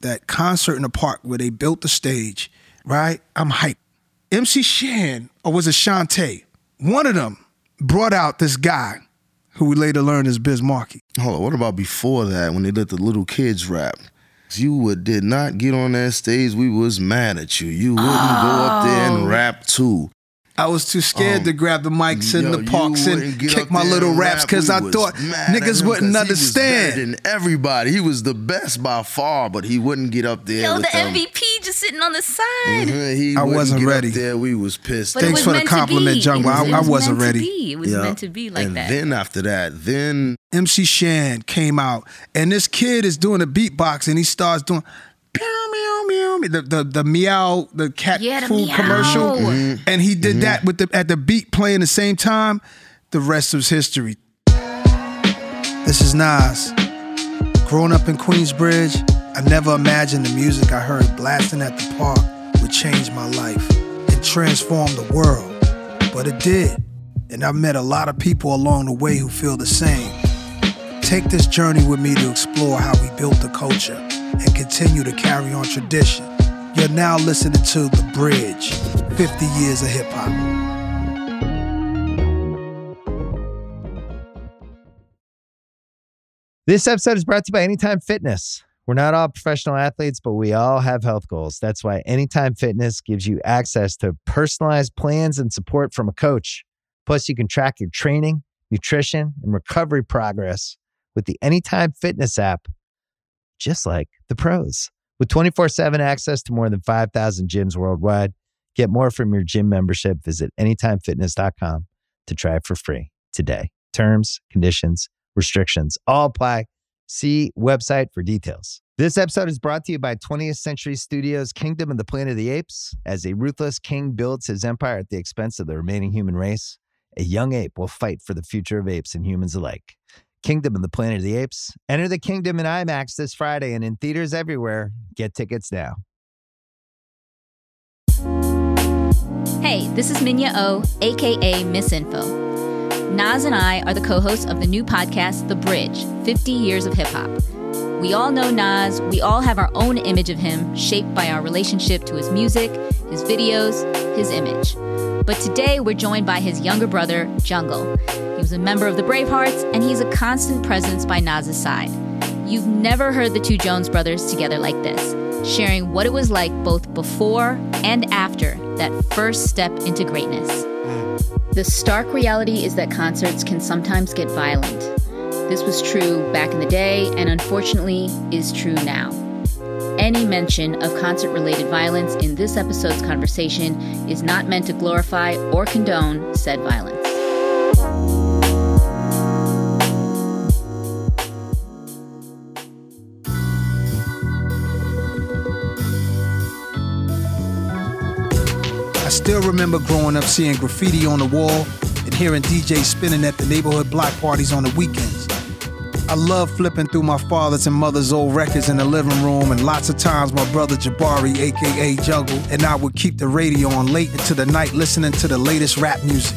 that concert in the park where they built the stage, right? I'm hyped. MC Shan, or was it Shante? One of them brought out this guy who we later learned is Biz Markie. Hold on, what about before that when they let the little kids rap? You would did not get on that stage. We was mad at you. You wouldn't go up there and oh. rap too. I was too scared Um, to grab the mics in Yo, the you parks, and kick my little raps because I thought niggas wouldn't He was understand. than everybody. He was the best by far, but he wouldn't get up there. Yo, with the them. MVP just sitting on the side. Mhm, He I wasn't get up ready. there. We was pissed. But Thanks was for the compliment, be. Jungle. It was- I- it I was wasn't meant to ready. be. It was Yeah. meant to be like and that. then after that, then MC Shan came out, and this kid is doing a beatbox, and he starts doing meow the the, the meow the cat Yeah, the food meow. commercial, Mhm. and he did that with the at the beat playing the same time. The rest was history. This is Nas. Growing up in Queensbridge, I never imagined the music I heard blasting at the park would change my life and transform the world. But it did. And I've met a lot of people along the way who feel the same. Take this journey with me to explore how we built the culture and continue to carry on tradition. You're now listening to The Bridge 50 Years of Hip Hop. This episode is brought to you by Anytime Fitness. We're not all professional athletes, but we all have health goals. That's why Anytime Fitness gives you access to personalized plans and support from a coach. Plus, you can track your training, nutrition, and recovery progress with the Anytime Fitness app, just like the pros. With 24 7 access to more than 5,000 gyms worldwide, get more from your gym membership. Visit anytimefitness.com to try it for free today. Terms, conditions, restrictions all apply. See website for details. This episode is brought to you by 20th Century Studios' Kingdom of the Planet of the Apes. As a ruthless king builds his empire at the expense of the remaining human race, a young ape will fight for the future of apes and humans alike. Kingdom of the Planet of the Apes. Enter the kingdom in IMAX this Friday and in theaters everywhere. Get tickets now. Hey, this is Minya O, aka Miss Info. Nas and I are the co hosts of the new podcast, The Bridge 50 Years of Hip Hop. We all know Nas, we all have our own image of him, shaped by our relationship to his music, his videos, his image. But today we're joined by his younger brother, Jungle. He was a member of the Bravehearts, and he's a constant presence by Nas's side. You've never heard the two Jones brothers together like this, sharing what it was like both before and after that first step into greatness. The stark reality is that concerts can sometimes get violent. This was true back in the day, and unfortunately is true now. Any mention of concert related violence in this episode's conversation is not meant to glorify or condone said violence. I still remember growing up seeing graffiti on the wall and hearing DJs spinning at the neighborhood block parties on the weekends. I love flipping through my father's and mother's old records in the living room, and lots of times my brother Jabari, aka Jungle, and I would keep the radio on late into the night listening to the latest rap music.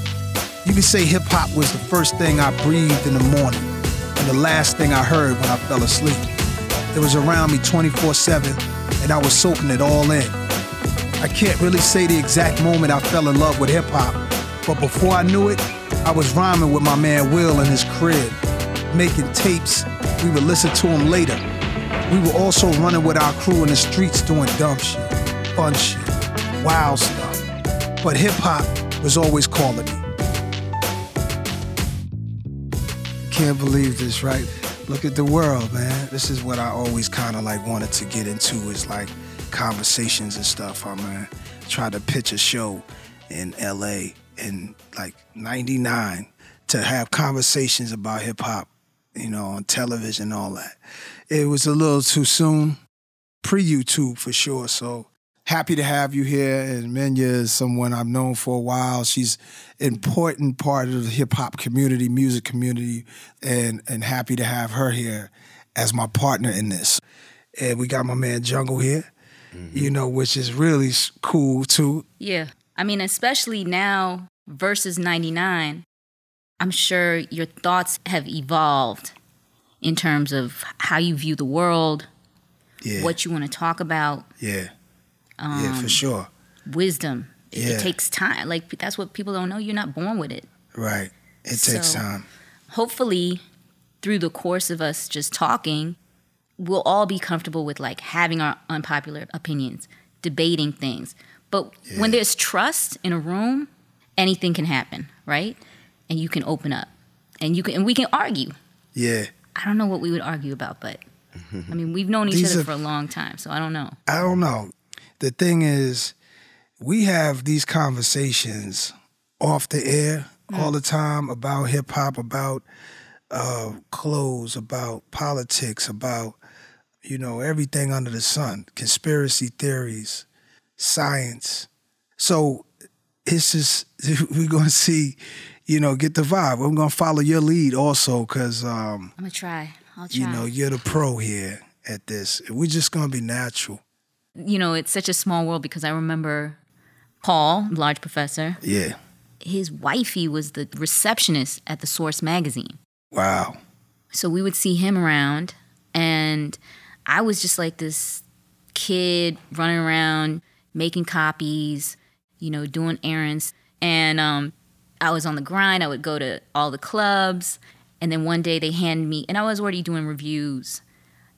You could say hip hop was the first thing I breathed in the morning and the last thing I heard when I fell asleep. It was around me 24 7, and I was soaking it all in. I can't really say the exact moment I fell in love with hip hop, but before I knew it, I was rhyming with my man Will in his crib, making tapes. We would listen to them later. We were also running with our crew in the streets doing dumb shit, fun shit, wild stuff. But hip hop was always calling me. Can't believe this, right? Look at the world, man. This is what I always kind of like wanted to get into is like conversations and stuff. I man, tried to pitch a show in LA in like 99 to have conversations about hip hop, you know, on television all that. It was a little too soon, pre YouTube for sure. So happy to have you here. And Minya is someone I've known for a while. She's important part of the hip hop community, music community, and and happy to have her here as my partner in this. And we got my man Jungle here, mm-hmm. you know, which is really cool too. Yeah. I mean, especially now versus 99, I'm sure your thoughts have evolved in terms of how you view the world, Yeah. what you want to talk about, Yeah. yeah, Um, for sure. wisdom. It, Yeah. it takes time. Like that's what people don't know. You're not born with it. Right. It takes So- time. hopefully through the course of us just talking we'll all be comfortable with like having our unpopular opinions debating things but when there's trust in a room anything can happen right and you can open up and you can and we can argue Yeah. i don't know what we would argue about but i mean we've known each other are- for a long time so i don't know I don't know. The thing is, we have these conversations off the air all the time about hip hop, about uh, clothes, about politics, about you know everything under the sun, conspiracy theories, science. So it's just we're gonna see, you know, get the vibe. I'm gonna follow your lead also, cause um, i'm gonna try i'll try you know you're the pro here at this. We're just gonna be natural. you know it's such a small world because i remember paul large professor Yeah. his wifey was the receptionist at the source magazine Wow. So we would see him around, and I was just like this kid running around making copies, you know, doing errands. And um, I was on the grind. I would go to all the clubs. And then one day they handed me, and I was already doing reviews.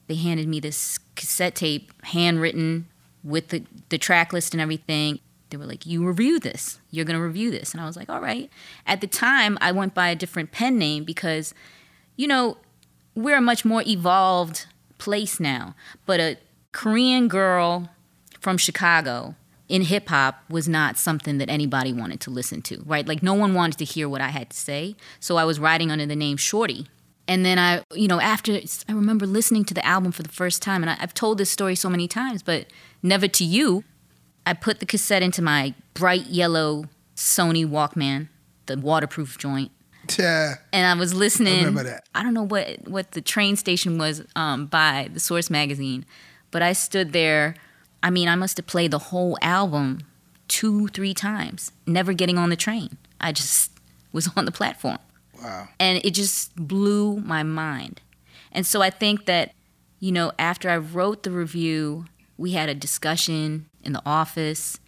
They handed me this cassette tape, handwritten with the, the track list and everything. They were like, You review this. You're going to review this. And I was like, All right. At the time, I went by a different pen name because you know, we're a much more evolved place now. But a Korean girl from Chicago in hip hop was not something that anybody wanted to listen to, right? Like no one wanted to hear what I had to say. So I was writing under the name Shorty. And then I, you know, after I remember listening to the album for the first time, and I, I've told this story so many times, but never to you. I put the cassette into my bright yellow Sony Walkman, the waterproof joint, Yeah. and I was listening. remember that. I don't know what what the train station was um, by the Source magazine, but I stood there. I mean, I must have played the whole album two, three times, never getting on the train. I just was on the platform, Wow. and it just blew my mind. And so I think that, you know, after I wrote the review, we had a discussion in the office.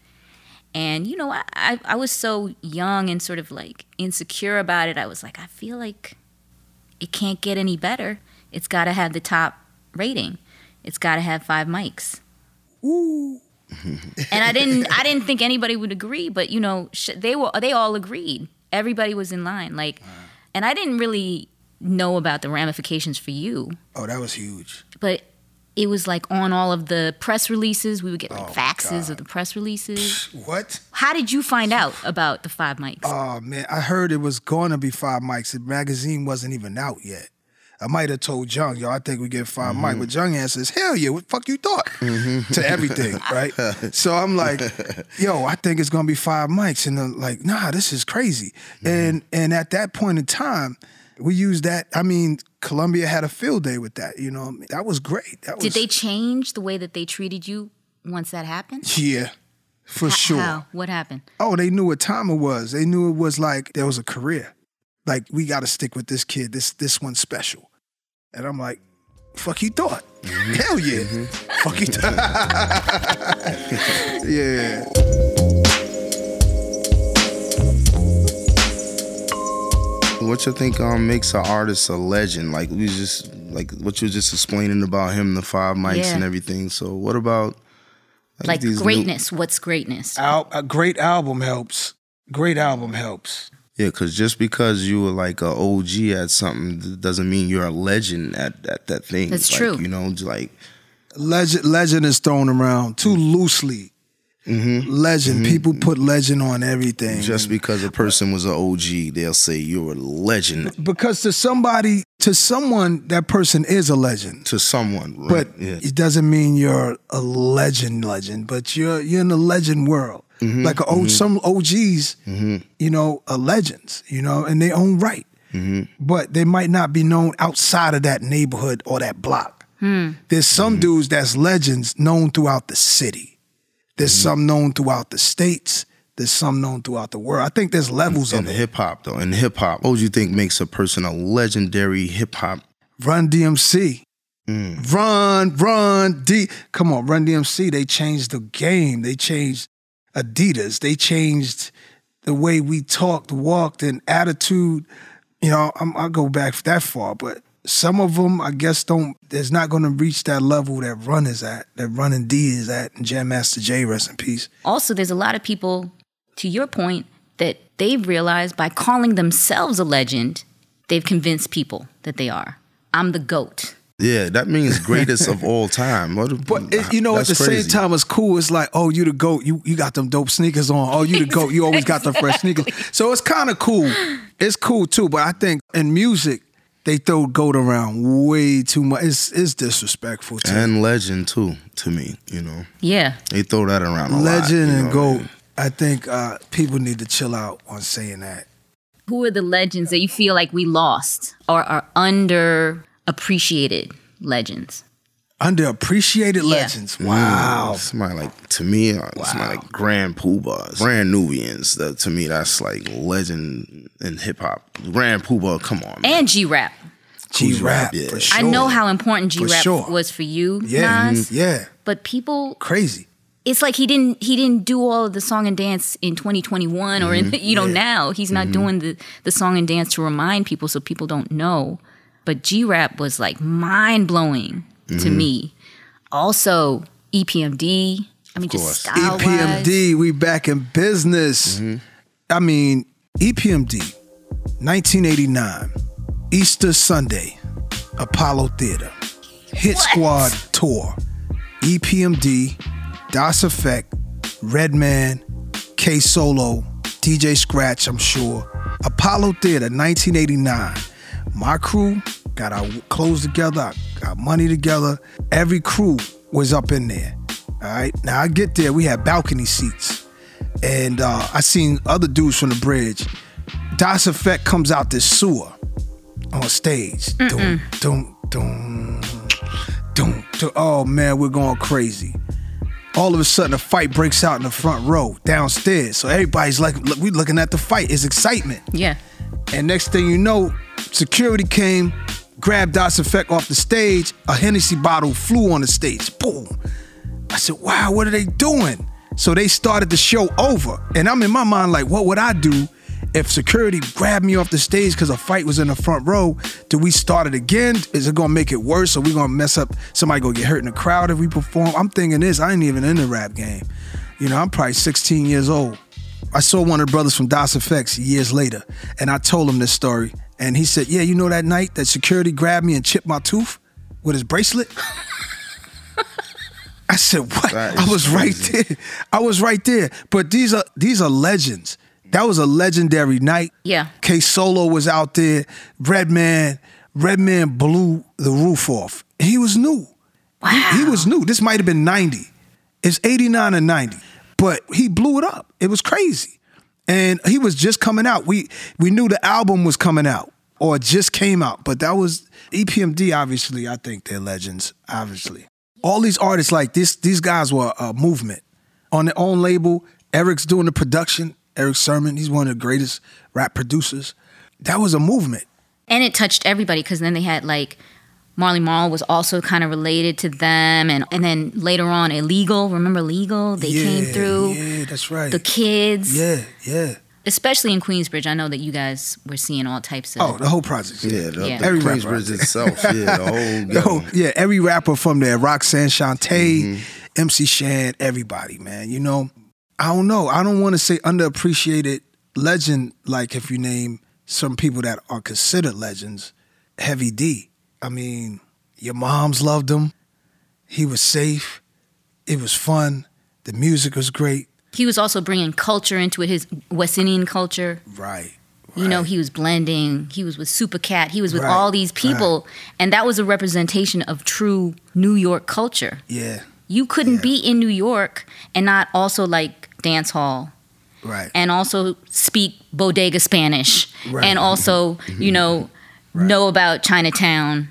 And, you know, I, I, I was so young and sort of like insecure about it. I was like, I feel like it can't get any better. It's got to have the top rating. It's got to have five mics. Ooh. And I didn't I didn't think anybody would agree, but you know, sh- they were they all agreed. Everybody was in line like and I didn't really know about the ramifications for you, Oh, that was huge. but it was like on all of the press releases. We would get like Oh, faxes God. of the press releases. What? How did you find out about the five mics? Oh man, I heard it was going to be five mics. The magazine wasn't even out yet. I might have told Jung, yo, I think we get 5 mics. Mm-hmm. But Jung answers, hell yeah, what the fuck you thought? Mm-hmm. to everything, right? so I'm like, yo, I think it's gonna be five mics. And they're like, nah, this is crazy. Mm-hmm. And and at that point in time, we used that. I mean, Columbia had a field day with that, you know. That was great. That was Did they change the way that they treated you once that happened? Yeah. For H- sure. How? What happened? Oh, they knew what time it was. They knew it was like there was a career. Like we got to stick with this kid. This this one's special. And I'm like, fuck you thought? Hell yeah. Fuck you thought. yeah. What you think um makes an artist a legend? Like we just like what you were just explaining about him, the five mics Yeah. and everything. So what about Like these new- greatness. What's greatness? Al- a great album helps. Great album helps. Yeah, because just because you were like a OG at something doesn't mean you're a legend at, at that thing. That's Like, true. You know, like Legend legend is thrown around too mm-hmm. loosely. Mm-hmm. Legend. Mm-hmm. People put legend on everything. just because a person was an OG, they'll say you're a legend because to somebody, to someone, that person is a legend. to someone. Right? But yeah. it doesn't mean you're a legend, legend. But you're you're in the legend world. Mm-hmm, Like a, o- some OGs, you know, are legends, you know, in their own right. Mm-hmm. But they might not be known outside of that neighborhood or that block. There's some Mm-hmm. dudes that's legends known throughout the city. There's Mm-hmm. some known throughout the states. There's some known throughout the world. I think there's levels in of it. hip hop though, in hip hop, what would you think makes a person a legendary hip hop? Run DMC. Run, run, D. Come on, Run DMC. They changed the game. They changed Adidas. They changed the way we talked, walked, and attitude. You know, I'm, I'll go back that far, but some of them, I guess, don't. There's not going to reach that level that Run is at, that Run and D is at, and Jam Master Jay, rest in peace. Also, there's a lot of people, to your point, that they've realized by calling themselves a legend, they've convinced people that they are. I'm the GOAT. Yeah, that means greatest of all time. What- But it, you know, at the crazy. same time, it's cool. It's like, oh, you the goat. You you got them dope sneakers on. Oh, you the goat. You always got the fresh sneakers. So it's kind of cool. It's cool too. But I think in music, they throw goat around way too much. It's it's disrespectful to and legend too, to me. You know, Yeah. they throw that around a lot. legend you and know what I goat. mean? I think uh, people need to chill out on saying that. Who are the legends that you feel like we lost or are underappreciated legends? Underappreciated Yeah. legends. Wow. Mm, Somebody like to me, uh, somebody like Grand Pubas, Brand Nubians. That to me, that's like legend in hip hop. Grand Puba, come on, man. And G Rap. G rap yeah. for sure. I know how important G Rap sure. was for you, Yeah, Nas. yeah, But people, crazy. it's like he didn't he didn't do all of the song and dance in 2021 or in, you know now he's not doing the the song and dance to remind people so people don't know. But G Rap was like mind blowing to mm-hmm. me. Also EPMD. I mean, just style EPMD, we back in business. Mm-hmm. I mean, EPMD, 1989, Easter Sunday, Apollo Theater, Hit Squad Tour, EPMD, Das EFX, Redman, K Solo, DJ Scratch, I'm sure. Apollo Theater, 1989. My crew got our clothes together, got money together. Every crew was up in there. All right. Now I get there, we had balcony seats. And uh, I seen other dudes from the bridge. Das EFX comes out this sewer on stage. Doom, doom, doom, doom, doom. Oh man, we're going crazy. All of a sudden, a fight breaks out in the front row downstairs. So everybody's like, look, we looking at the fight. It's excitement. Yeah. And next thing you know, security came, grabbed Das EFX off the stage. A Hennessy bottle flew on the stage. Boom. I said, wow, what are they doing? So they started the show over. And I'm in my mind like, what would I do if security grabbed me off the stage because a fight was in the front row? Do we start it again? Is it gonna make it worse? Are we gonna mess up? Somebody gonna get hurt in the crowd if we perform? I'm thinking this. I ain't even in the rap game. You know, I'm probably 16 years old. I saw one of the brothers from Das EFX years later, and I told him this story. And he said, Yeah, you know that night that security grabbed me and chipped my tooth with his bracelet? I said, What? I is was right there. I was right there. But these are these are legends. That was a legendary night. Yeah. K Solo was out there. Redman, Redman blew the roof off. He was new. He, he was new. This might have been 90. It's 89 and 90. But he blew it up. It was crazy. And he was just coming out. We we knew the album was coming out or just came out. But that was EPMD, obviously. I think they're legends, obviously. All these artists like this, these guys were a movement. On their own label, Eric's doing the production. Erick Sermon, he's one of the greatest rap producers. That was a movement. And it touched everybody because then they had like Marley Marl was also kind of related to them, and and then later on, Illegal. Remember Legal? They came through. Yeah, that's right. The kids, yeah, yeah. especially in Queensbridge. I know that you guys were seeing all types of. Oh, the whole project. Yeah, the, Yeah. the Every Queensbridge rapper. itself. Yeah, the whole. The whole- yeah, every rapper from there, Roxanne Shante, Mm-hmm. MC Shan, everybody, man. You know, I don't know. I don't want to say underappreciated legend, like if you name some people that are considered legends, Heavy D. I mean, your moms loved him. He was safe. It was fun. The music was great. He was also bringing culture into it, his West Indian culture. Right. You know, he was blending. He was with Supercat. He was with Right, all these people, and that was a representation of true New York culture. Yeah. You couldn't be in New York and not also like dance hall Right. and also speak bodega Spanish Right. and also, mm-hmm. you know, know about Chinatown.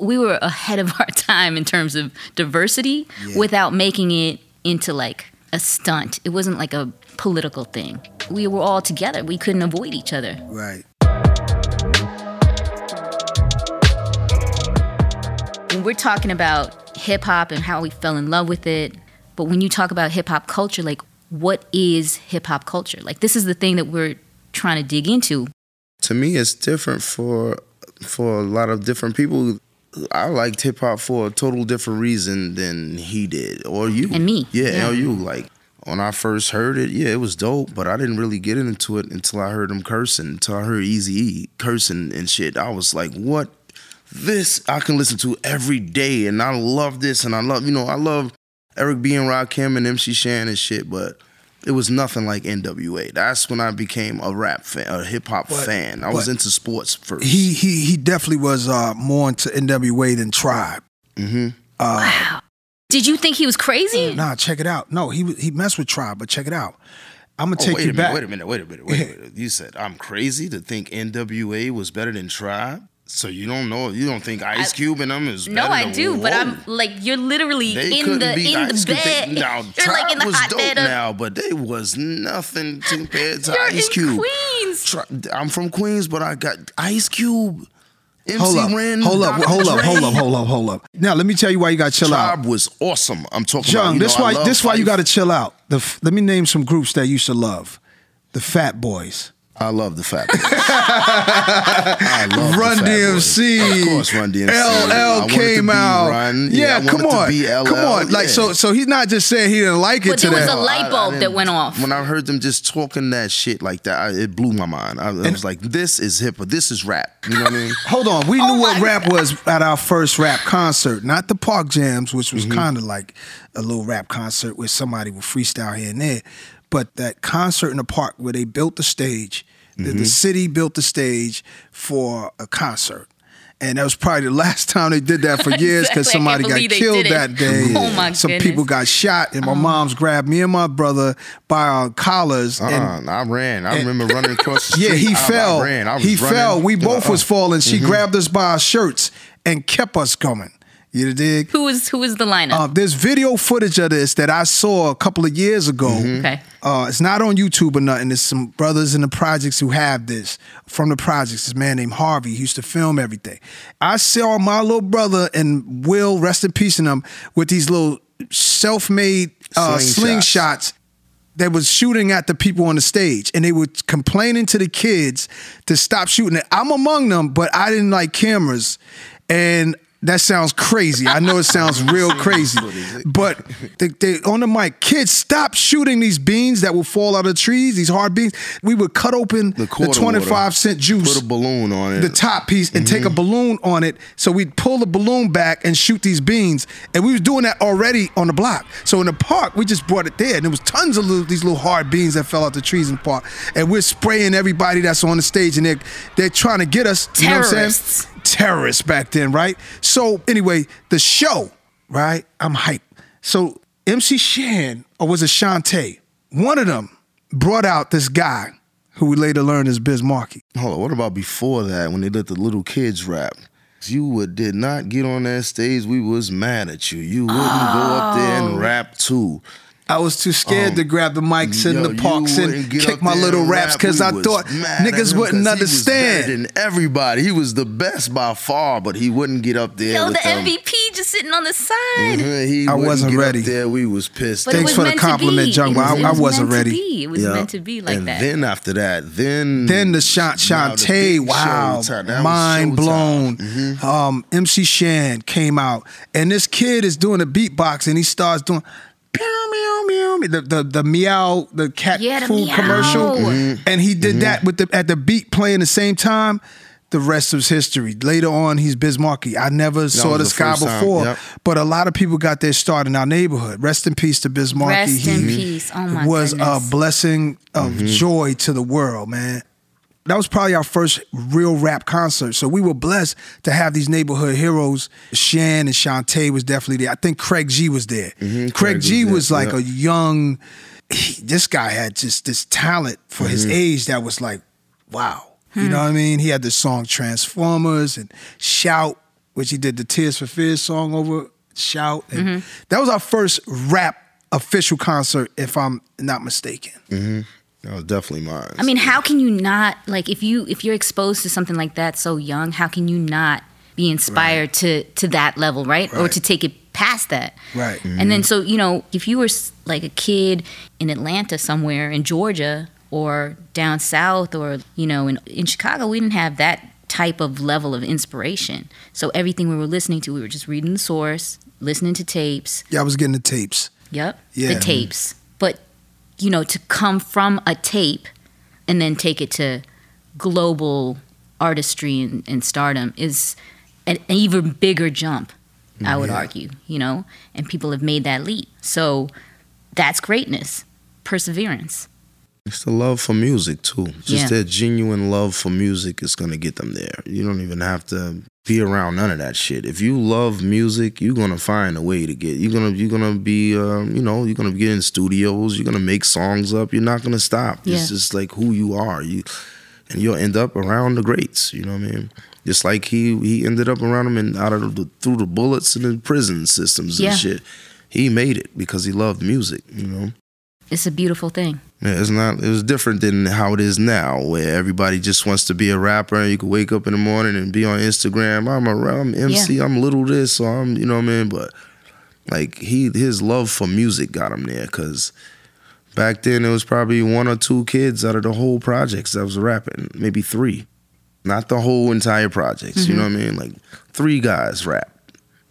We were ahead of our time in terms of diversity Yeah. without making it into like a stunt. It wasn't like a political thing. We were all together. We couldn't avoid each other. right. mean, we're talking about hip hop and how we fell in love with it. But when you talk about hip hop culture, like what is hip hop culture? Like this is the thing that we're trying to dig into. To me, it's different for for a lot of different people. I liked hip hop for a total different reason than he did, or you And me, Yeah, yeah. or you. Like when I first heard it, yeah, it was dope, but I didn't really get into it until I heard him cursing, until I heard Eazy E cursing and shit. I was like, what? This I can listen to every day, and I love this, and I love you know I love Eric B and Rakim and MC Shan and shit, but. It was nothing like NWA. That's when I became a rap fan, a hip hop fan. I was into sports first. He he he definitely was uh, more into NWA than Tribe. Mm-hmm. Wow. Did you think he was crazy? Nah, check it out. No, he he messed with Tribe, but check it out. I'm gonna Oh, take wait you a back. minute, wait a minute, wait a minute, wait a minute. You said I'm crazy to think NWA was better than Tribe. So you don't know, you don't think Ice Cube and them is No, I than- do, but I'm like you're literally They in the beat in Ice the Cube. They- bed. now, you're like in the was hot dope bed of now, but they was nothing compared to you're Ice in Cube. Queens. Tri- I'm from Queens, but I got Ice Cube. MC Hold up, Ren, hold up, Dr. hold up, hold up, hold up, hold up. Now let me tell you why you got to chill out. Tribe was awesome. I'm talking John, about. you this know, why love this why you got to chill out. The f- let me name some groups that you used to love. The Fat Boys. I love the Fat Boys. I love Run the Fat DMC. Boys. Of course, Run DMC. LL wanted came out. Run. Yeah, I come on, come on. Like yeah. so, so he's not just saying he didn't like it But there was today. a light I- I bulb that went off. When I heard them just talking that shit like that, I, it blew my mind. I, I was like, "This is hip hop. This is rap." You know what I mean? Hold on, we Oh knew what my rap was at our first rap concert, not the Park Jams, which Mm-hmm. was kind of like a little rap concert where somebody would freestyle here and there, but that concert in the park where they built the stage, the, Mm-hmm. the city built the stage for a concert. And that was probably the last time they did that for years because Exactly. Somebody got killed that day. Oh, my Some goodness. people got shot, and my mom's grabbed me and my brother by our collars. and Uh-uh, I ran. I remember running across the street. yeah, he I, fell. I ran. I he running. fell. We both Uh-uh. was falling. She grabbed us by our shirts and kept us going. You dig? Who was who was the lineup? Uh, there's video footage of this that I saw a couple of years ago. okay. Uh, it's not on YouTube or nothing. There's some brothers in the projects who have this from the projects. This man named Harvey he used to film everything. I saw my little brother and Will, rest in peace in them, with these little self-made uh, Slingshots. slingshots they was shooting at the people on the stage and they were complaining to the kids to stop shooting it. I'm among them, but I didn't like cameras. And that sounds crazy. I know it sounds real crazy. But they, they on the mic, kids, stop shooting these beans that will fall out of trees, these hard beans. We would cut open the, quarter 25 water. cent juice Put a balloon on it. the top piece and take a mm-hmm. balloon on it. So we'd pull the balloon back and shoot these beans. And we was doing that already on the block. So in the park, we just brought it there. And there was tons of little, these little hard beans that fell out the trees in the park. And we're spraying everybody that's on the stage and they're, they're trying to get us. You know what I'm Terrorists. saying? Terrorists back then, right? So anyway, the show, right? I'm hyped. So MC Shan, or was it Shante? One of them brought out this guy who we later learned is Biz Markie. Hold on, what about before that when they let the little kids rap? You would did not get on that stage. We was mad at you. You wouldn't go up there Oh. and rap too. I was too scared to grab the mics in Yo, the parks and kick my little raps because I thought niggas him wouldn't 'cause he was understand. than everybody. He was the best by far, but he wouldn't get up there. Yo, with the them. MVP just sitting on the side. Mhm, He I wasn't get up ready. there. We was pissed. But Thanks was for the compliment, be. Jung, It but I- was- it I was wasn't meant to ready. be. It was Yeah. meant to be like and that. then after that, then Then the Shan- Now the Shante, big wow, showtime. That was mind showtime. Mm-hmm. blown. Um, MC Shan came out, and this kid is doing a beatbox, and he starts doing. Meow, meow, meow, the, the the meow the cat Yeah, the food meow. commercial Mhm. and he Mm-hmm. did that with the at the beat playing the same time the rest is history later on he's Biz Markie I never saw this guy before yep. but a lot of people got their start in our neighborhood rest in peace to Biz Markie Rest in He peace. Oh my was goodness. a blessing of Mm-hmm. joy to the world, man. That was probably our first real rap concert. So we were blessed to have these neighborhood heroes. Shan and Shante was definitely there. I think Craig G was there. Craig, Craig G was was like yeah. a young, he- this guy had just this talent for his Mm-hmm. age that was like, wow. You know what I mean? He had the song Transformers and Shout, which he did the Tears for Fears song over Shout. And Mm-hmm. That was our first rap official concert, if I'm not mistaken. That was definitely mine. I mean, how can you not like if you if you're exposed to something like that so young? How can you not be inspired to to that level, right? Or to take it past that. Right. And then mm-hmm. so, you know, if you were like a kid in Atlanta somewhere in Georgia or down south or, you know, in in Chicago, we didn't have that type of level of inspiration. So everything we were listening to, we were just reading the source, listening to tapes. Yeah, I was getting the tapes. Yep. Yeah. The tapes. You know, to come from a tape and then take it to global artistry and, and stardom is an, an even bigger jump, I mm-hmm. would Yeah. argue, you know, and people have made that leap. So that's greatness, perseverance. It's the love for music too. Just Yeah. that genuine love for music is gonna get them there. You don't even have to be around none of that shit. If you love music, you're gonna find a way to get. You're gonna you're gonna be um, you know you're gonna get in studios. You're gonna make songs up. You're not gonna stop. Yeah. It's just like who you are. You and you'll end up around the greats. You know what I mean? Just like he he ended up around them and out of the through the bullets and the prison systems and Yeah. shit. He made it because he loved music. You know. It's a beautiful thing. Yeah, it's not. It was different than how it is now, where everybody just wants to be a rapper, and you can wake up in the morning and be on Instagram. I'm a I'm MC. I'm little this, so I'm you know what I mean. But like he, his love for music got him there, because back then it was probably one or two kids out of the whole projects that was rapping, maybe three, not the whole entire projects. You know mm-hmm. what I mean? Like three guys rap,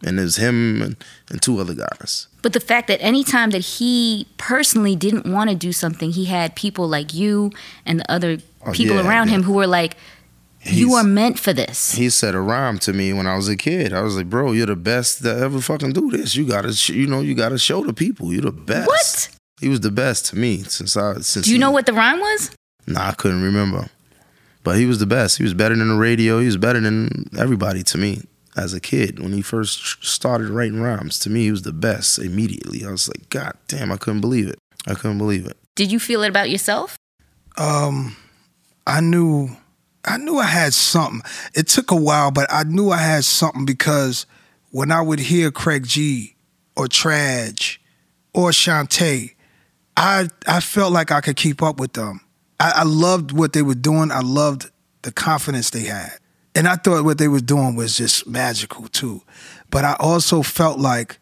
and it was him and, and two other guys. But the fact that any time that he personally didn't want to do something, he had people like you and the other Oh, people yeah, around yeah. him who were like, "You He's- are meant for this." he said a rhyme to me when I was a kid. I was like, bro, you're the best that ever fucking do this. You gotta, sh- you know, you gotta show the people you're the best. What? He was the best to me since I since. Do you he- know what the rhyme was? Nah, I couldn't remember. But he was the best. He was better than the radio. He was better than everybody to me as a kid when he first started writing rhymes. To me, he was the best immediately. I was like, God damn, I couldn't believe it. I couldn't believe it. Did you feel it about yourself? Um, I knew, I knew I had something. It took a while, but I knew I had something because when I would hear Craig G or Traj or Shante, I I felt like I could keep up with them. I, I loved what they were doing. I loved the confidence they had, and I thought what they were doing was just magical too. But I also felt like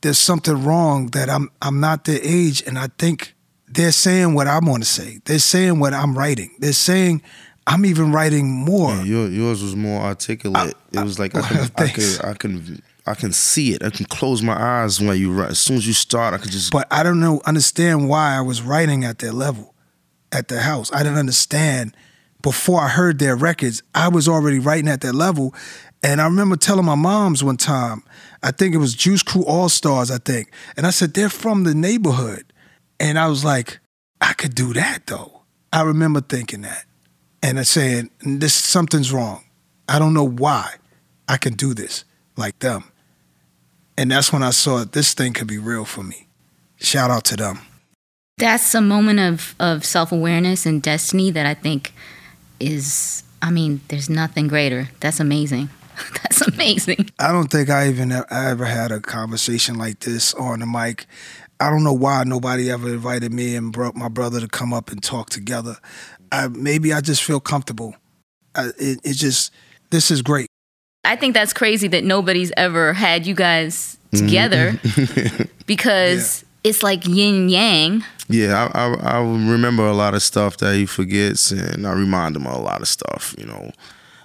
there's something wrong that I'm I'm not their age, and I think they're saying what I want to say. They're saying what I'm writing. They're saying I'm even writing more. Yeah, yours was more articulate. it was like I can, I can, I can, I can see it. I can close my eyes when you write. As soon as you start, I could just. But I don't know understand why I was writing at their level, at their house. I didn't understand before I heard their records. I was already writing at that level, and I remember telling my moms one time. I think it was Juice Crew All Stars. I think, and I said they're from the neighborhood, and I was like, I could do that though. I remember thinking that, and I saying this something's wrong. I don't know why I can do this like them. And that's when I saw this thing could be real for me. Shout out to them. That's a moment of, of self awareness and destiny that I think is, I mean, there's nothing greater. That's amazing. That's amazing. I don't think I even I ever had a conversation like this on the mic. I don't know why nobody ever invited me and brought my brother to come up and talk together. I, maybe I just feel comfortable. I, it, it just this is great. I think that's crazy that nobody's ever had you guys mm-hmm. together because it's like yin yang. Yeah, I, I I remember a lot of stuff that he forgets, and I remind him of a lot of stuff. You know,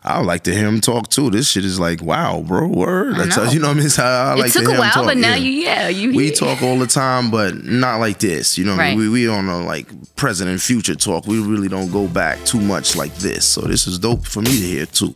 I like to hear him talk too. This shit is like, wow, bro, word. I That's know. you know what I mean. It's how I like it took to a hear while, talk. but now yeah. you, yeah, you. We talk all the time, but not like this. You know, what I mean? Right. we we on a like present and future talk. We really don't go back too much like this. So this is dope for me to hear too.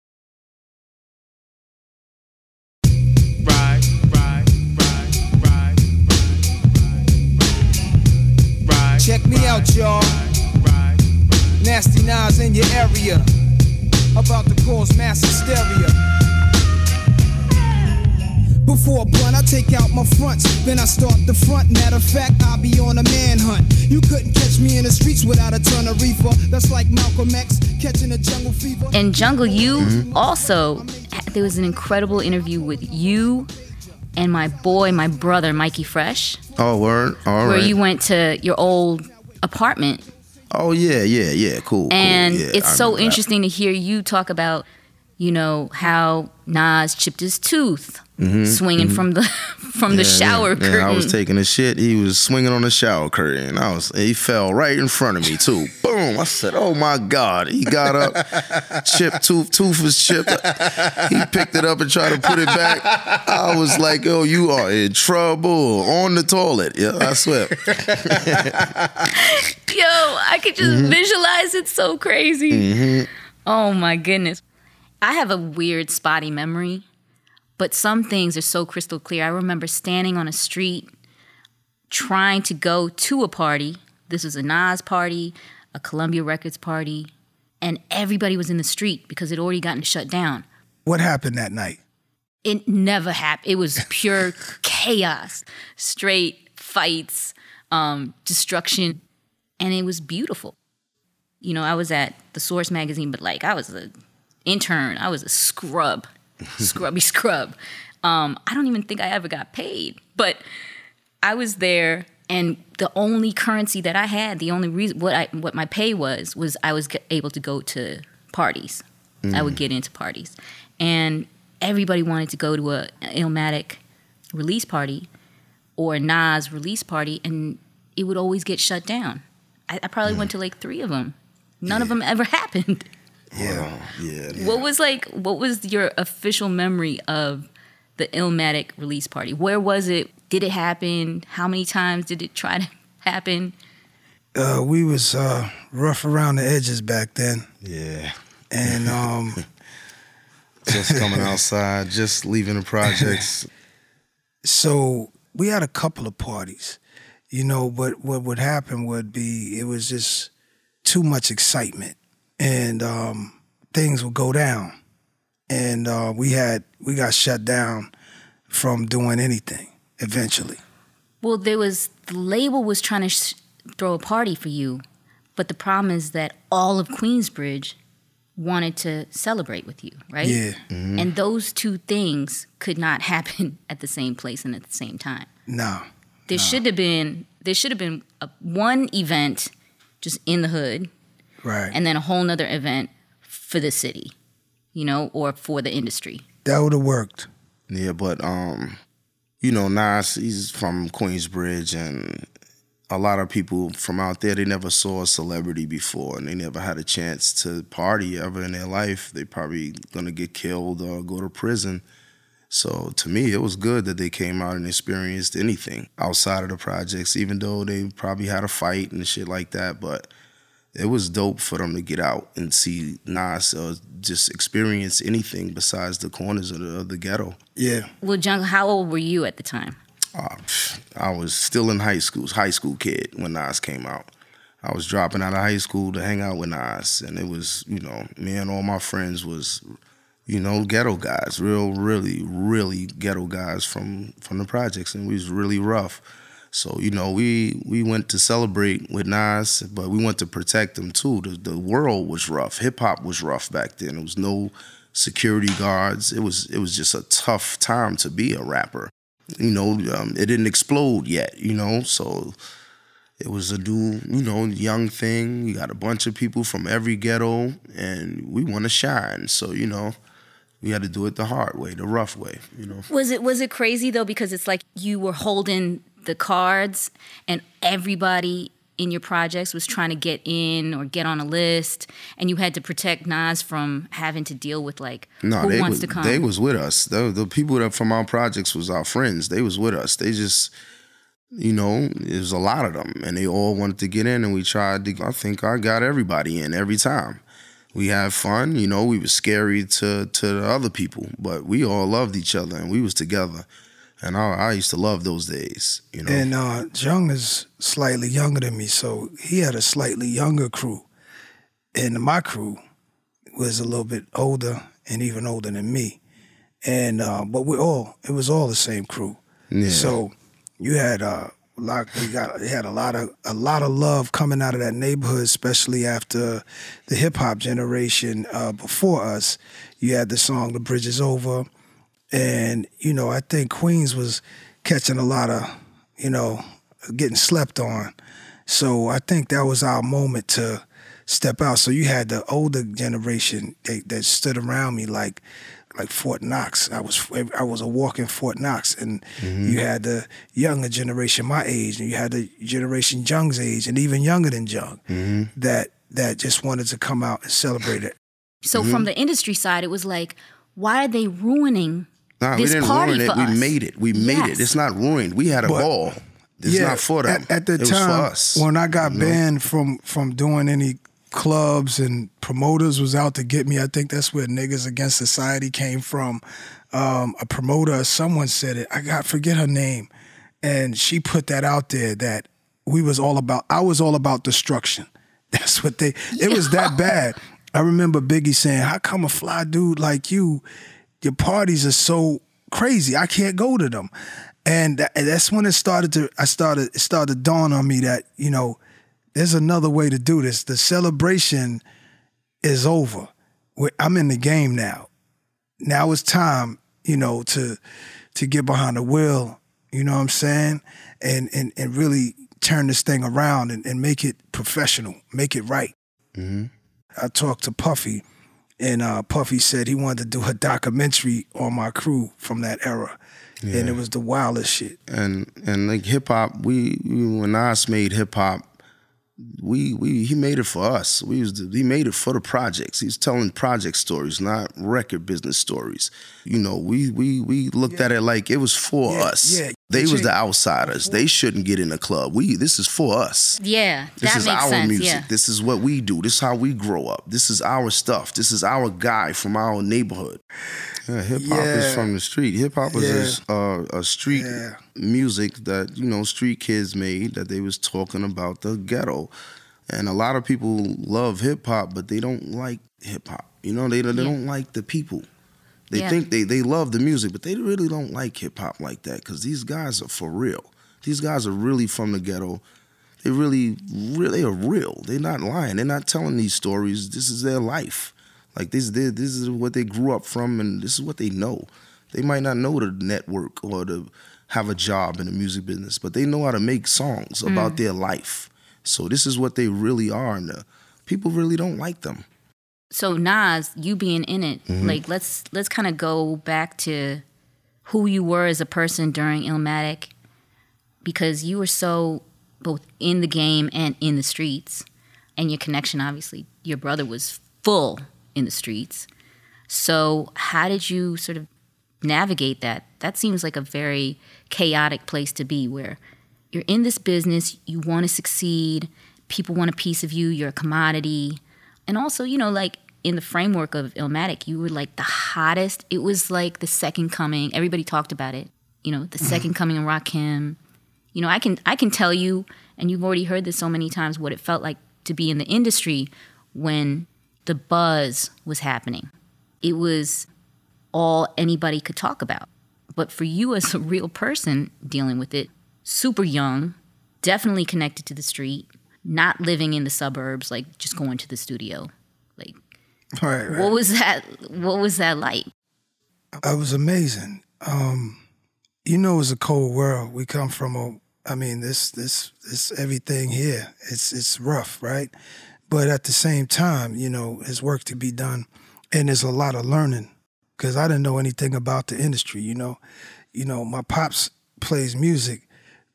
Check me out, y'all. Nasty Nas in your area. About to cause mass hysteria. Before a blunt, I take out my fronts, then I start the front. Matter of fact, I'll be on a manhunt. You couldn't catch me in the streets without a ton of reefer. That's like Malcolm X catching a jungle fever. And Jungle, you mm-hmm. also, there was an incredible interview with you and my boy, my brother, Mikey Fresh, Oh, word. All where right. you went to your old apartment. oh yeah, yeah, yeah. Cool. cool. And Yeah, it's I so remember that. interesting to hear you talk about, you know, how Nas chipped his tooth swinging from the from the Mm-hmm. Yeah, shower yeah, curtain. Yeah, I was taking a shit. He was swinging on the shower curtain. I was. He fell right in front of me too. Boom! I said, "Oh my god!" He got up, chipped tooth. Tooth was chipped. He picked it up and tried to put it back. I was like, "Oh, you are in trouble on the toilet." Yeah, I swear. Yo, I could just Mm-hmm. visualize it so crazy. Oh my goodness. I have a weird spotty memory, but some things are so crystal clear. I remember standing on a street trying to go to a party. This was a Nas party, a Columbia Records party, and everybody was in the street because it already gotten shut down. What happened that night? It never happened. It was pure chaos, straight fights, um, destruction, and it was beautiful. You know, I was at the Source magazine, but like I was an intern. I was a scrub, scrubby scrub. Um, I don't even think I ever got paid, but I was there, and the only currency that I had, the only reason what I what my pay was was I was able to go to parties. I would get into parties, and everybody wanted to go to a Illmatic release party or a Nas release party, and it would always get shut down. I, I probably went to like three of them. None of them ever happened. Yeah, yeah. What was like? What was your official memory of the Illmatic release party? Where was it? Did it happen? How many times did it try to happen? Uh, we was uh, rough around the edges back then, Yeah. and um, Just coming outside, just leaving the projects. so we had a couple of parties, you know. But what would happen would be it was just too much excitement, and um, things would go down, and uh, we had we got shut down from doing anything eventually. Well, there was the label was trying to sh- throw a party for you, but the problem is that all of Queensbridge wanted to celebrate with you, right? Yeah, And those two things could not happen at the same place and at the same time. no, There should have been there should have been a, one event just in the hood, right. and then a whole nother event for the city, you know, or for the industry. that would have worked. Yeah, but um, you know, Nas, he's from Queensbridge, and a lot of people from out there they never saw a celebrity before, and they never had a chance to party ever in their life. They probably gonna get killed or go to prison. So to me, it was good that they came out and experienced anything outside of the projects, even though they probably had a fight and shit like that. But it was dope for them to get out and see Nas uh, just experience anything besides the corners of the, of the ghetto. Yeah, Well, Jungle, how old were you at the time? Uh, I was still in high school, high school kid when Nas came out. I was dropping out of high school to hang out with Nas, and it was, you know, me and all my friends was, you know, ghetto guys, real, really, really ghetto guys from from the projects, and we was really rough. So you know, we we went to celebrate with Nas, but we went to protect him too. The, the world was rough. Hip hop was rough back then. There was no security guards. It was it was just a tough time to be a rapper. You know, um, it didn't explode yet. You know, so it was a new, you know, young thing. You got a bunch of people from every ghetto, and we want to shine. So you know, we had to do it the hard way, the rough way. You know. Was it was it crazy though because it's like you were holding the cards and everybody in your projects was trying to get in or get on a list and you had to protect Nas from having to deal with like No, who they wants was, to come. they was with us. The, the people that from our projects was our friends. They was with us. They just, you know, it was a lot of them, and they all wanted to get in, and we tried to. I think I got everybody in every time. We had fun, you know. We was scary to to the other people, but we all loved each other, and we was together. And I, I used to love those days, you know. And uh, Jung is slightly younger than me, so he had a slightly younger crew. And my crew was a little bit older and even older than me. And uh, but we all it was all the same crew. Yeah. So you had uh, lot we got you had a lot of a lot of love coming out of that neighborhood, especially after the hip hop generation uh, before us. You had the song "The Bridge Is Over," and you know I think Queens was catching a lot of you know getting slept on. So I think that was our moment to step out. So you had the older generation that, that stood around me like like Fort Knox. I was I was a walking Fort Knox, and you had the younger generation, my age, and you had the generation Jung's age, and even younger than Jung, that that just wanted to come out and celebrate it. so Mm-hmm. from the industry side, it was like, why are they ruining Nah, we didn't party ruin it. we us? made it. We made Yes. it. It's not ruined. We had a But- ball. It's not for them. At, at the it time, was for us. when I got banned from from doing any clubs and promoters was out to get me, I think that's where Niggas Against Society came from. Um, a promoter, someone said it. I got forget her name, and she put that out there that we was all about. I was all about destruction. That's what they. It was that bad. I remember Biggie saying, "How come a fly dude like you, your parties are so crazy? I can't go to them." And, that, and that's when it started to. I started. It started to dawn on me that you know, there's another way to do this. The celebration is over. I'm in the game now. Now it's time, you know, to to get behind the wheel. You know what I'm saying? And and and really turn this thing around and, and make it professional, make it right. Mm-hmm. I talked to Puffy, and uh, Puffy said he wanted to do a documentary on my crew from that era, and it was the wildest shit. and and like hip hop, we, we when Nas made hip hop, we we he made it for us. We was he made it for the projects. He's telling project stories, not record business stories. You know, we we we looked at it like it was for Yeah, us. yeah. They was the outsiders. They shouldn't get in the club. We this is for us. Yeah, This that is makes our sense. music. Yeah. This is what we do. This is how we grow up. This is our stuff. This is our guy from our neighborhood. Yeah, hip hop is from the street. Hip hop is a, uh, a street Yeah. music that you know street kids made that they was talking about the ghetto, and a lot of people love hip hop, but they don't like hip hop. You know, they they Yeah. don't like the people. They Yeah. think they they love the music, but they really don't like hip hop like that because these guys are for real. These guys are really from the ghetto. They really, really are real. They're not lying. They're not telling these stories. This is their life. Like this, they- this is what they grew up from, and this is what they know. They might not know the network or to have a job in the music business, but they know how to make songs about mm. their life. So this is what they really are, and the people really don't like them. So Nas, you being in it, Mm-hmm. like let's let's kind of go back to who you were as a person during Illmatic, because you were so both in the game and in the streets, and your connection, obviously, your brother was full in the streets. So how did you sort of navigate that? That seems like a very chaotic place to be, where you're in this business, you want to succeed, people want a piece of you, you're a commodity. And also, you know, like in the framework of Illmatic, you were like the hottest. It was like the second coming. Everybody talked about it. You know, the mm-hmm. second coming of Rakim. You know, I can I can tell you, and you've already heard this so many times, what it felt like to be in the industry when the buzz was happening. It was all anybody could talk about. But for you as a real person dealing with it, super young, definitely connected to the street, not living in the suburbs, like just going to the studio. Like, Right, right. what was that? What was that like? It was amazing. Um, you know, it's a cold world. We come from a. I mean, this, this, this, everything here. It's, it's rough, right? But at the same time, you know, there's work to be done, and there's a lot of learning because I didn't know anything about the industry. You know, you know, my pops plays music,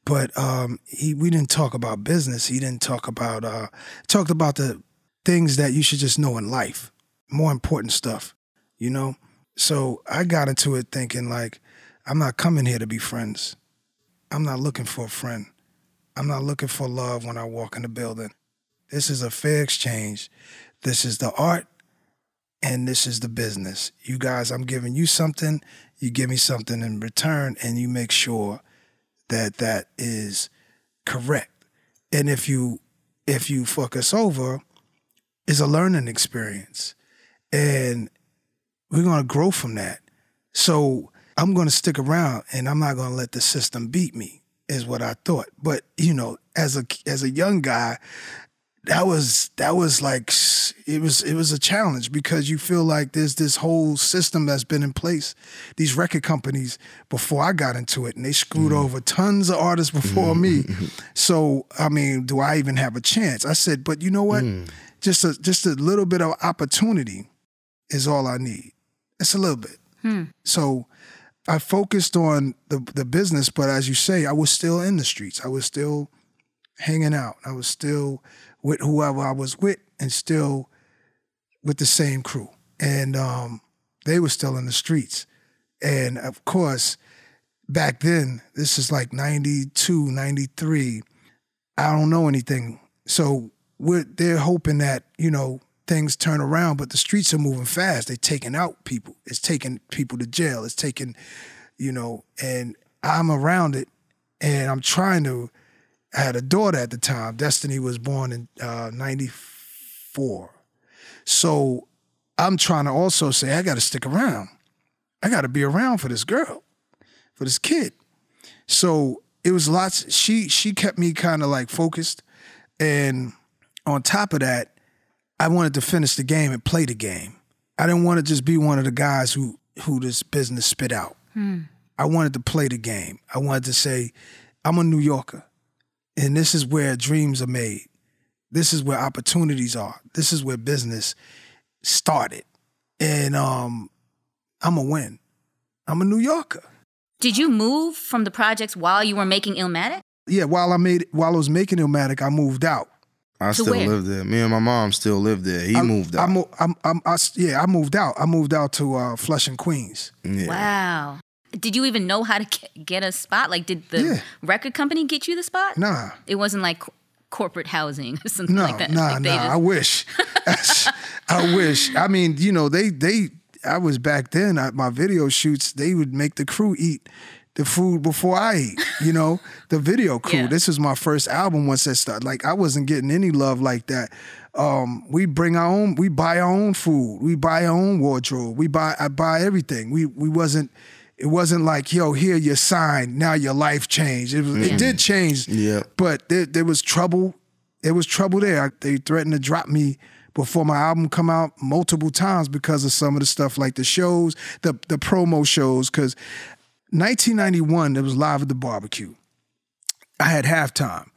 but um, he we didn't talk about business. He didn't talk about uh, talked about the things that you should just know in life, more important stuff. You know, so I got into it thinking like, I'm not coming here to be friends. I'm not looking for a friend. I'm not looking for love when I walk in the building. This is a fair exchange. This is the art and this is the business. You guys, I'm giving you something, you give me something in return, and you make sure that that is correct. And if you if you fuck us over, it's a learning experience. And we're gonna grow from that. So I'm gonna stick around and I'm not gonna let the system beat me, is what I thought. But you know, as a as a young guy, that was that was like it was it was a challenge because you feel like there's this whole system that's been in place these record companies before I got into it and they screwed mm-hmm. over tons of artists before me. Mm-hmm. So I mean do I even have a chance? I said but you know what? Mm. Just a just a little bit of opportunity is all I need it's a little bit so I focused on the the business but as you say I was still in the streets I was still hanging out. I was still with whoever I was with and still with the same crew. And um, they were still in the streets. And of course, back then, this is like 92, 93, I don't know anything. So we're, they're hoping that, you know, things turn around, but the streets are moving fast. They're taking out people. It's taking people to jail. It's taking, you know, and I'm around it and I'm trying to I had a daughter at the time. Destiny was born in uh, 94. So I'm trying to also say, I got to stick around. I got to be around for this girl, for this kid. So it was lots. She she kept me kind of like focused, and on top of that, I wanted to finish the game and play the game. I didn't want to just be one of the guys who who this business spit out. I wanted to play the game. I wanted to say, I'm a New Yorker. And this is where dreams are made. This is where opportunities are. This is where business started. And um, I'm a win. I'm a New Yorker. Did you move from the projects while you were making Illmatic? Yeah, while I made while I was making Illmatic, I moved out. I still where? live there. Me and my mom still live there. He I, moved I, out. mo- I'm, I'm, I s- yeah, I moved out. I moved out to uh, Flushing, Queens. yeah. Wow. Did you even know how to get- get a spot? Like, did the Yeah. record company get you the spot? Nah, It wasn't like corporate housing or something no, like that. nah, Like, they nah. just- I wish. I wish. I mean, you know, they they. I was back then at my video shoots. They would make the crew eat the food before I eat. You know, the video crew. Yeah. This is my first album. Once that started, like I wasn't getting any love like that. Um, we bring our own. We buy our own food. We buy our own wardrobe. We buy. I buy everything. We we wasn't. It wasn't like, yo, here you're signed. Now your life changed. It, was, it did change. Yeah. But there, there was trouble. There was trouble there. They threatened to drop me before my album come out multiple times because of some of the stuff like the shows, the the promo shows. Because 1991, there was live at the barbecue. I had halftime.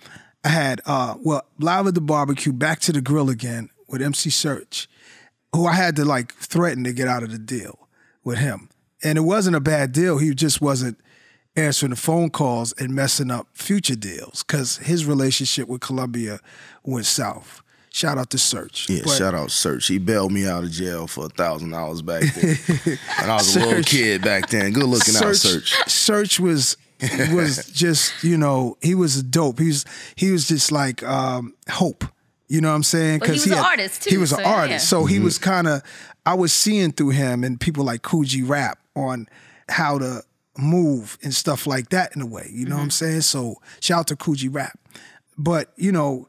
I had uh well live at the barbecue, back to the grill again with MC Serch, who I had to like threaten to get out of the deal with him. And it wasn't a bad deal. He just wasn't answering the phone calls and messing up future deals because his relationship with Columbia went south. Shout out to Serch. Yeah, But- shout out Serch. He bailed me out of jail for a thousand dollars back then. and I was a little kid back then. Good looking out, Serch. Serch was was just you know he was dope. He was he was just like um, hope. You know what I'm saying? Well, he was an artist, too. He was so, an yeah. artist, so Mm-hmm. he was kind of. I was seeing through him and people like Kool G Rap on how to move and stuff like that in a way. You know what I'm Mm-hmm. saying? So shout out to Kool G Rap, but you know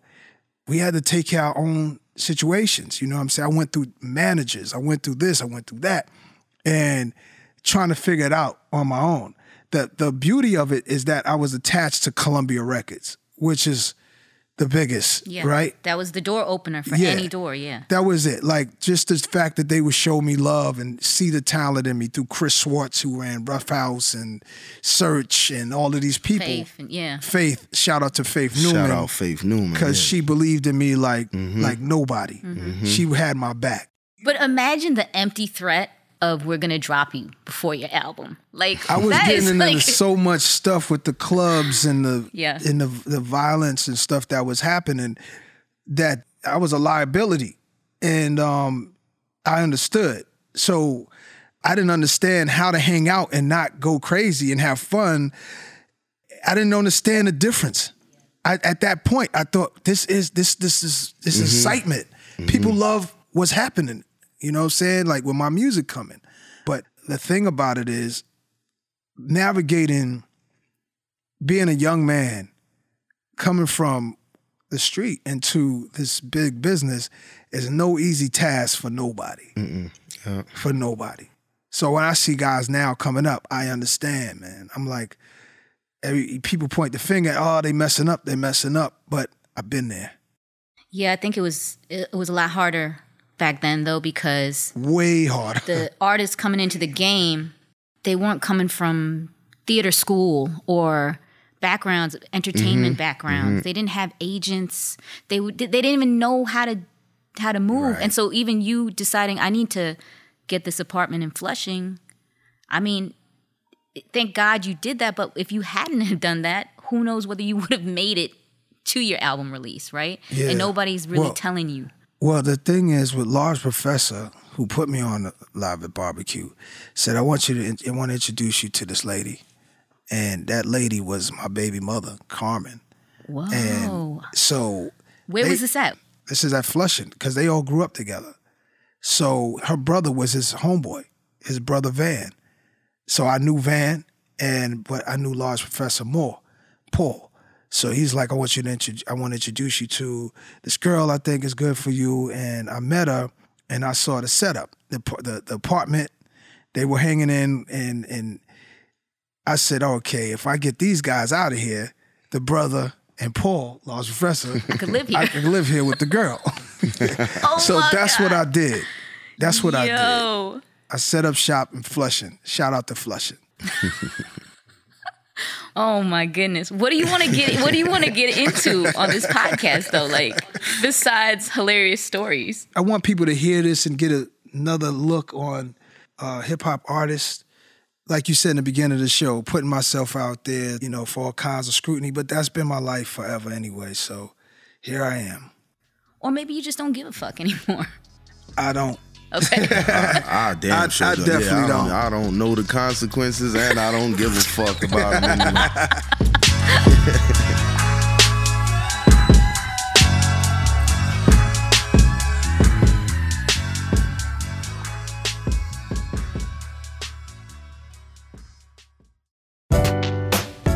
we had to take care of our own situations. You know what I'm saying? I went through managers, I went through this, I went through that, and trying to figure it out on my own. the the beauty of it is that I was attached to Columbia Records, which is the biggest, Yeah. right? That was the door opener for Yeah. any door. Yeah. That was it. Like just the fact that they would show me love and see the talent in me through Chris Schwartz, who ran Ruffhouse and Serch and all of these people. Faith. Yeah. Faith, shout out to Faith Newman. Shout out Faith Newman. because yeah. she believed in me like Mm-hmm. like nobody. She had my back. But imagine the empty threat of we're gonna drop you before your album. Like I was that getting is into like, so much stuff with the clubs and the Yeah. and the the violence and stuff that was happening that I was a liability, and um, I understood. So I didn't understand how to hang out and not go crazy and have fun. I didn't understand the difference. I, at that point, I thought this is this this is this Mm-hmm. excitement. People love what's happening. You know what I'm saying? Like with my music coming. But the thing about it is navigating being a young man coming from the street into this big business is no easy task for nobody. For nobody. So when I see guys now coming up, I understand, man. I'm like, every people point the finger, oh, they messing up, they messing up. But I've been there. yeah, I think it was it was a lot harder back then though because Way harder. the artists coming into the game, they weren't coming from theater school or backgrounds, entertainment mm-hmm. backgrounds. Mm-hmm. They didn't have agents. They would they didn't even know how to how to move. And so even you deciding I need to get this apartment in Flushing, I mean, thank God you did that, but if you hadn't have done that, who knows whether you would have made it to your album release, right? Yeah. And nobody's really Well- telling you. Well, the thing is, with Large Professor, who put me on live at barbecue, said, "I want you to, I want to introduce you to this lady," and that lady was my baby mother, Carmen. Whoa. And so Where they- was this at? this is at Flushing because they all grew up together. So her brother was his homeboy, his brother Van. So I knew Van, and but I knew Large Professor more, Paul. So he's like, I want you to introduce, I want to introduce you to this girl I think is good for you. And I met her, and I saw the setup, the the, the apartment they were hanging in, and and I said, okay, if I get these guys out of here, the brother and Paul, Large Professor, could live here. I can live here with the girl. Oh so that's what I did. That's what I did. I set up shop in Flushing. Shout out to Flushing. Oh my goodness. What do you want to get what do you want to get into on this podcast though? Like besides hilarious stories. I want people to hear this and get a, another look on uh, hip hop artists. Like you said in the beginning of the show, putting myself out there, you know, for all kinds of scrutiny. But that's been my life forever anyway. So here I am. Or maybe you just don't give a fuck anymore. I don't. Okay. I ah, damn I- sure I don't. definitely yeah, I don't, don't. I don't know the consequences, and I don't give a fuck about them anymore.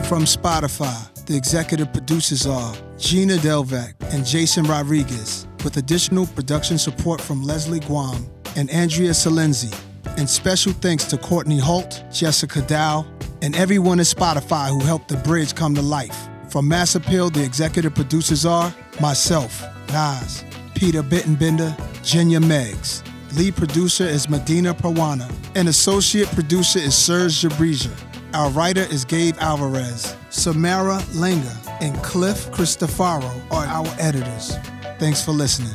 From Spotify, the executive producers are Gina Delvac and Jason Rodriguez, with additional production support from Leslie Guam and Andrea Salenzi. And special thanks to Courtney Holt, Jessica Dow, and everyone at Spotify who helped the bridge come to life. From Mass Appeal, the executive producers are myself, Nas, Peter Bittenbender, Jenya Meggs. Lead producer is Medina Prawana, and associate producer is Serge Jabrija. Our writer is Gabe Alvarez. Samara Langer and Cliff Cristofaro are our editors. Thanks for listening.